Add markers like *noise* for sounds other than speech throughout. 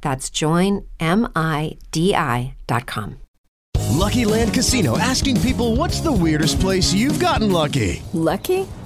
That's joinmidi.com. Lucky Land Casino asking people what's the weirdest place you've gotten lucky? Lucky?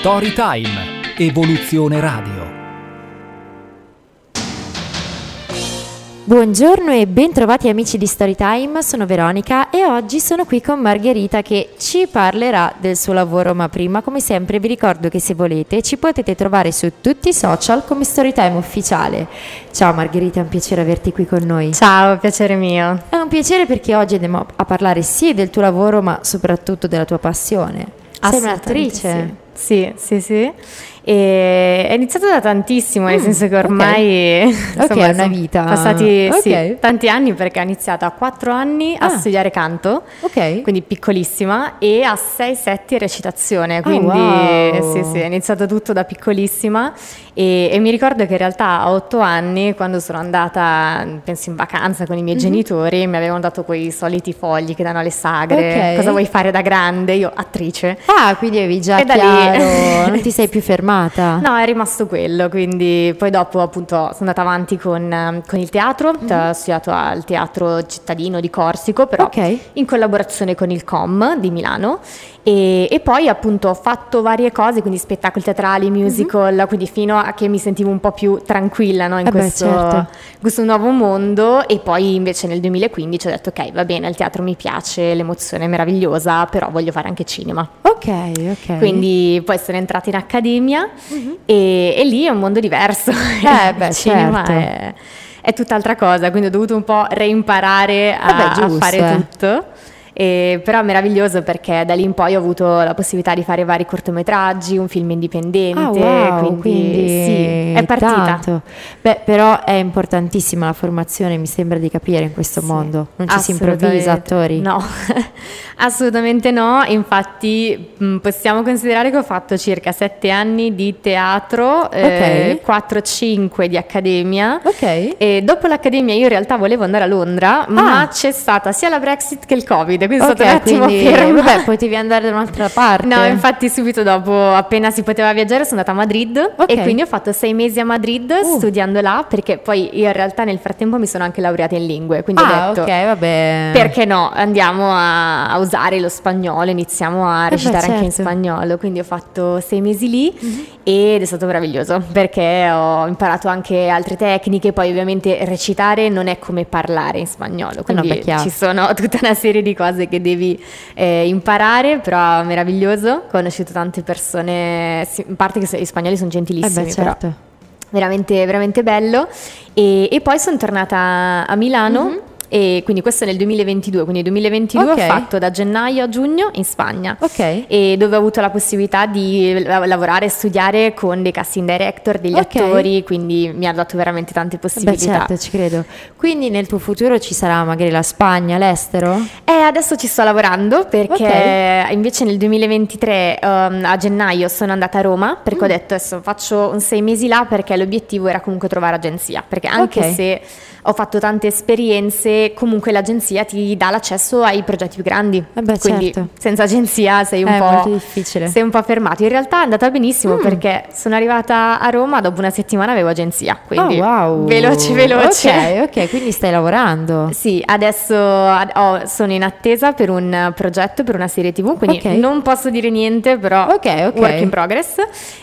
Storytime. Evoluzione Radio. Buongiorno e bentrovati amici di Storytime, sono Veronica e oggi sono qui con Margherita che ci parlerà del suo lavoro, ma prima come sempre vi ricordo che se volete ci potete trovare su tutti i social come Storytime ufficiale. Ciao Margherita, è un piacere averti qui con noi. Ciao, piacere mio. È un piacere perché oggi andiamo a parlare sì del tuo lavoro ma soprattutto della tua passione. Sei un'attrice? Sì, sì, sì. E è iniziato da tantissimo, nel Mm, senso che ormai Ok, insomma, è una sono vita. passati sì, Ok. tanti anni perché ho iniziato a quattro anni a Ah. studiare canto, quindi piccolissima, e a 6-7 recitazione, quindi Ah, wow. sì, sì, è iniziato tutto da piccolissima e, e mi ricordo che in realtà a otto anni, quando sono andata, penso in vacanza con i miei genitori, mi avevano dato quei soliti fogli che danno alle sagre, cosa vuoi fare da grande? Io attrice. Ah, quindi avevi già E da lì- chiaro, *laughs* non ti sei più *laughs* fermata? No, è rimasto quello, quindi poi dopo appunto sono andata avanti con, ehm, con il teatro, ho studiato al Teatro Cittadino di Corsico, però Ok. in collaborazione con il Com di Milano e, e poi appunto ho fatto varie cose, quindi spettacoli teatrali, musical, quindi fino a che mi sentivo un po' più tranquilla no, in, Eh beh, questo, certo. in questo nuovo mondo e poi invece nel 2015 ho detto ok va bene, il teatro mi piace, l'emozione è meravigliosa, però voglio fare anche cinema. Ok, ok. Quindi poi sono entrata in accademia e, e lì è un mondo diverso. Mhm. Eh, *laughs* beh, Il cinema certo. è, è tutt'altra cosa, quindi ho dovuto un po' reimparare a, Eh beh, a giusto, fare eh. tutto. E, però è meraviglioso perché da lì in poi ho avuto la possibilità di fare vari cortometraggi, un film indipendente, Ah, wow, quindi, sì, è partita. tanto. Beh, però è importantissima la formazione, mi sembra di capire in questo Sì, mondo. Non ci si improvvisa attori. No, *laughs* assolutamente no. Infatti, mh, possiamo considerare che ho fatto circa sette anni di teatro, eh, 4-5 di accademia. Ok. E dopo l'accademia io in realtà volevo andare a Londra, ma c'è stata sia la Brexit che il Covid, quindi sono. Ok, stata un attimo quindi ferma. vabbè, potevi andare da un'altra parte. No, infatti subito dopo, appena si poteva viaggiare, sono andata a Madrid Ok. e quindi ho fatto sei mesi a Madrid Uh. studiando là, perché poi io in realtà nel frattempo mi sono anche laureata in lingue, quindi Ah, ho detto... ok, vabbè. Perché no? Andiamo a, a usare lo spagnolo, iniziamo a beh, recitare anche in certo. Spagnolo. Quindi ho fatto sei mesi lì ed è stato meraviglioso perché ho imparato anche altre tecniche. Poi, ovviamente, recitare non è come parlare in spagnolo. Quindi beh, chiaro. ci sono *laughs* tutta una serie di cose che devi eh, imparare, però meraviglioso. Ho conosciuto tante persone, in parte che gli spagnoli sono Eh gentilissimi, beh, però certo. veramente, veramente bello. E, e poi sono tornata a Milano. E quindi questo nel 2022, quindi nel 2022 Mhm. Ok. ho fatto da gennaio a giugno in Spagna. Ok. E dove ho avuto la possibilità di la- lavorare e studiare con dei casting director, degli Ok. attori, quindi mi ha dato veramente tante Beh, possibilità. certo, ci credo. Quindi nel tuo futuro ci sarà magari la Spagna, l'estero? E adesso ci sto lavorando perché invece nel 2023 um, a gennaio sono andata a Roma perché ho Mm. detto adesso faccio un sei mesi là perché l'obiettivo era comunque trovare agenzia perché anche se ho fatto tante esperienze comunque l'agenzia ti dà l'accesso ai progetti più grandi. Eh beh, Quindi certo. senza agenzia sei un È po' molto difficile. Sei un po' fermato. In realtà è andata benissimo Mm. perché sono arrivata a Roma dopo una settimana avevo agenzia, quindi oh, wow. veloce veloce. Ok, ok, quindi stai lavorando. *laughs* Sì, adesso ad- ho- sono in attesa per un progetto, per una serie TV, quindi Ok. non posso dire niente, però Ok, ok. work in progress.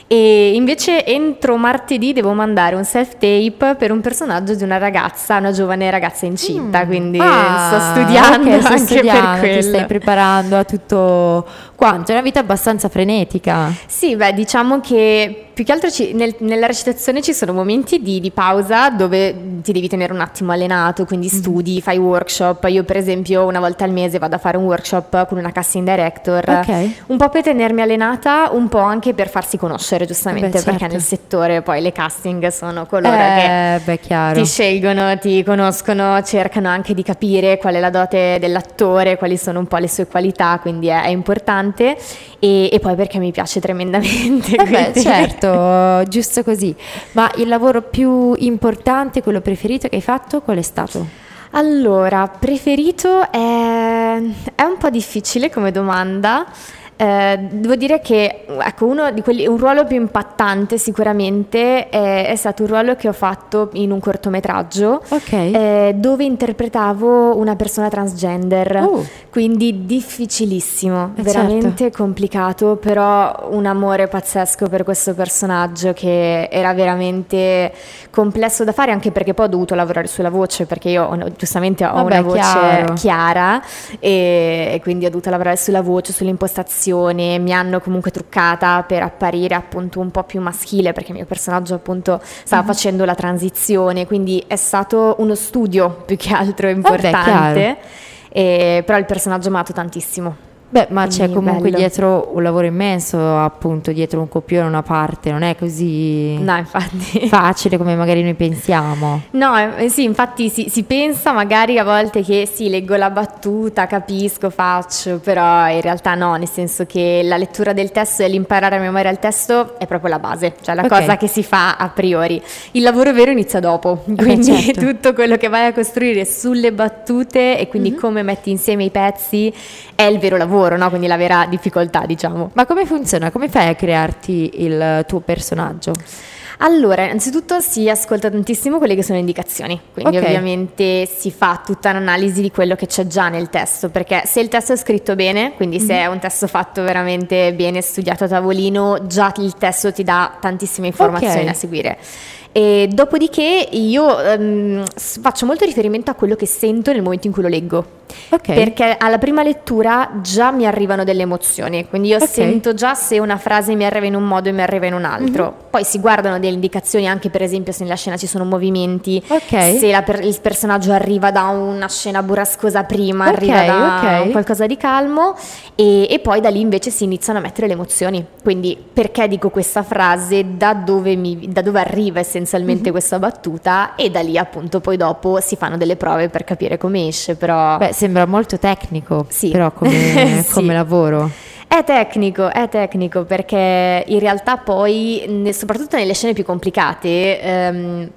E invece entro martedì devo mandare un self-tape per un personaggio di una ragazza, una giovane ragazza incinta, quindi Ah, sto studiando ok, stai anche studiando, per quello. Ti stai preparando a tutto quanto? È una vita abbastanza frenetica. Sì, beh, diciamo che più che altro ci- nel- nella recitazione ci sono momenti di, di pausa dove ti devi tenere un attimo allenato, quindi Mhm. studi, fai workshop. Io, per esempio, una volta al mese vado a fare un workshop con una casting director. Ok. Un po' per tenermi allenata, un po' anche per farsi conoscere, giustamente, Beh, perché certo. nel settore poi le casting sono coloro Eh, che beh, ti scelgono, ti conoscono, cercano anche di capire qual è la dote dell'attore, quali sono un po' le sue qualità, quindi è, è importante. E, e poi perché mi piace tremendamente. *laughs* Eh beh, certo, giusto così. Ma il lavoro più importante, quello preferito che hai fatto, qual è stato? Allora, preferito è, è un po' difficile come domanda. Eh, devo dire che ecco, uno di quelli, un ruolo più impattante sicuramente è, è stato un ruolo che ho fatto in un cortometraggio Ok. eh, dove interpretavo una persona transgender, Oh. quindi difficilissimo, Eh, veramente complicato, però un amore pazzesco per questo personaggio che era veramente complesso da fare anche perché poi ho dovuto lavorare sulla voce perché io giustamente ho Vabbè, una voce chiaro. chiara e, e quindi ho dovuto lavorare sulla voce, sull'impostazione, mi hanno comunque truccata per apparire appunto un po' più maschile perché il mio personaggio appunto stava Mhm. facendo la transizione, quindi è stato uno studio più che altro importante, e- però il personaggio mi ha amato tantissimo. Beh, ma c'è Quindi comunque bello. dietro un lavoro immenso, appunto, dietro un copione, una parte, non è così No, infatti. *laughs* facile come magari noi pensiamo. No, eh, sì, infatti si, si pensa magari a volte che sì, leggo la battuta, capisco, faccio, però in realtà no, nel senso che la lettura del testo e l'imparare a memoria il testo è proprio la base, cioè la Ok. cosa che si fa a priori. Il lavoro vero inizia dopo, quindi *laughs* certo. tutto quello che vai a costruire sulle battute e quindi come metti insieme i pezzi è il vero lavoro, no? quindi la vera difficoltà, diciamo. Ma come funziona? Come fai a crearti il tuo personaggio? Allora, innanzitutto si ascolta tantissimo quelle che sono le indicazioni, quindi Ok. ovviamente si fa tutta un'analisi di quello che c'è già nel testo, perché se il testo è scritto bene, quindi se Mhm. è un testo fatto veramente bene, studiato a tavolino, già il testo ti dà tantissime informazioni Ok. da seguire. E dopodiché io ehm, faccio molto riferimento a quello che sento nel momento in cui lo leggo. Ok. Perché alla prima lettura già mi arrivano delle emozioni, quindi io Ok. sento già se una frase mi arriva in un modo e mi arriva in un altro. Mhm. Poi si guardano delle indicazioni anche per esempio se nella scena ci sono movimenti, Ok. se per- il personaggio arriva da una scena burrascosa prima, arriva da qualcosa di calmo e, e poi da lì invece si iniziano a mettere le emozioni. Quindi perché dico questa frase, da dove, mi- da dove arriva essenzialmente Mhm. questa battuta e da lì appunto poi dopo si fanno delle prove per capire come esce, però... Beh, sembra molto tecnico, Sì. però come, *laughs* Sì. come lavoro. È tecnico, è tecnico perché in realtà poi, soprattutto nelle scene più complicate, ehm,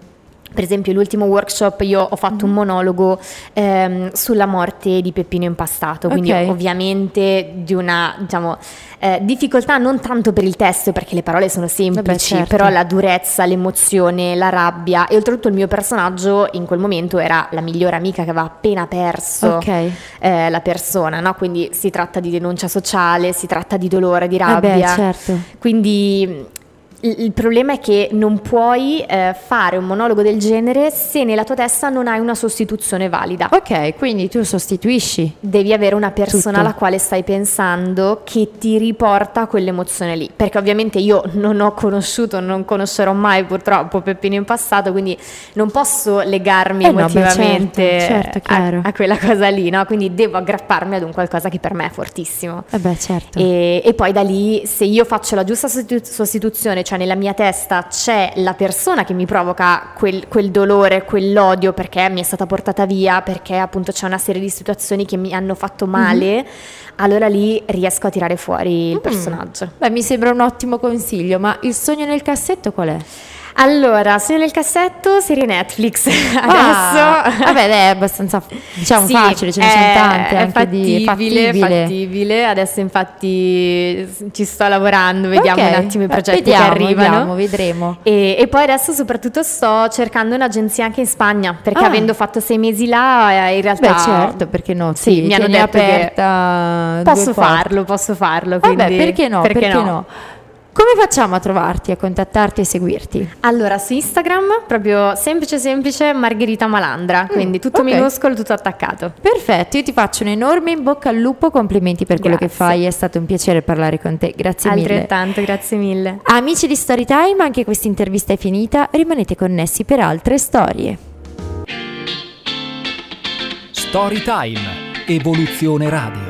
per esempio l'ultimo workshop io ho fatto un monologo ehm, sulla morte di Peppino Impastato, quindi Ok. ovviamente di una diciamo, eh, difficoltà non tanto per il testo perché le parole sono semplici, certo. però la durezza, l'emozione, la rabbia e oltretutto il mio personaggio in quel momento era la migliore amica che aveva appena perso Ok. eh, la persona, no? quindi si tratta di denuncia sociale, si tratta di dolore, di Eh rabbia. beh, certo. Quindi il problema è che non puoi eh, fare un monologo del genere se nella tua testa non hai una sostituzione valida. Ok, quindi tu sostituisci. Devi avere una persona Tutto. alla quale stai pensando che ti riporta a quell'emozione lì. Perché ovviamente io non ho conosciuto, non conoscerò mai purtroppo Peppino in passato, quindi non posso legarmi Eh no, beh, emotivamente certo, certo, a- a, quella cosa lì, no? Quindi devo aggrapparmi ad un qualcosa che per me è fortissimo. Eh beh, certo. E, e poi da lì, se io faccio la giusta sostitu- sostituzione, cioè nella mia testa c'è la persona che mi provoca quel, quel dolore, quell'odio perché mi è stata portata via, perché appunto c'è una serie di situazioni che mi hanno fatto male, allora lì riesco a tirare fuori il personaggio. Beh, mi sembra un ottimo consiglio, ma il sogno nel cassetto qual è? Allora, sono nel cassetto serie Netflix. *laughs* Adesso Ah, vabbè, dai, è abbastanza diciamo Sì, facile, ce ne sono tante è anche di fattibile, fattibile. fattibile. Adesso infatti ci sto lavorando, vediamo Ok, un attimo i eh, progetti vediamo, che arrivano. vediamo, vedremo. E, e poi adesso soprattutto sto cercando un'agenzia anche in Spagna, perché Ah. avendo fatto sei mesi là, eh, in realtà... Beh, certo, perché no? Sì, Ti mi hanno detto aperta Posso farlo, posso farlo. Vabbè, quindi- perché no? Perché, no? Come facciamo a trovarti, a contattarti e seguirti? Allora, su Instagram, proprio semplice semplice, Margherita Malandra, quindi tutto ok. minuscolo, tutto attaccato. Perfetto, io ti faccio un enorme in bocca al lupo, complimenti per quello che Grazie. fai, è stato un piacere parlare con te, grazie mille. Altrettanto, grazie mille. Amici di Storytime, anche questa intervista è finita, rimanete connessi per altre storie. Storytime, Evoluzione Radio.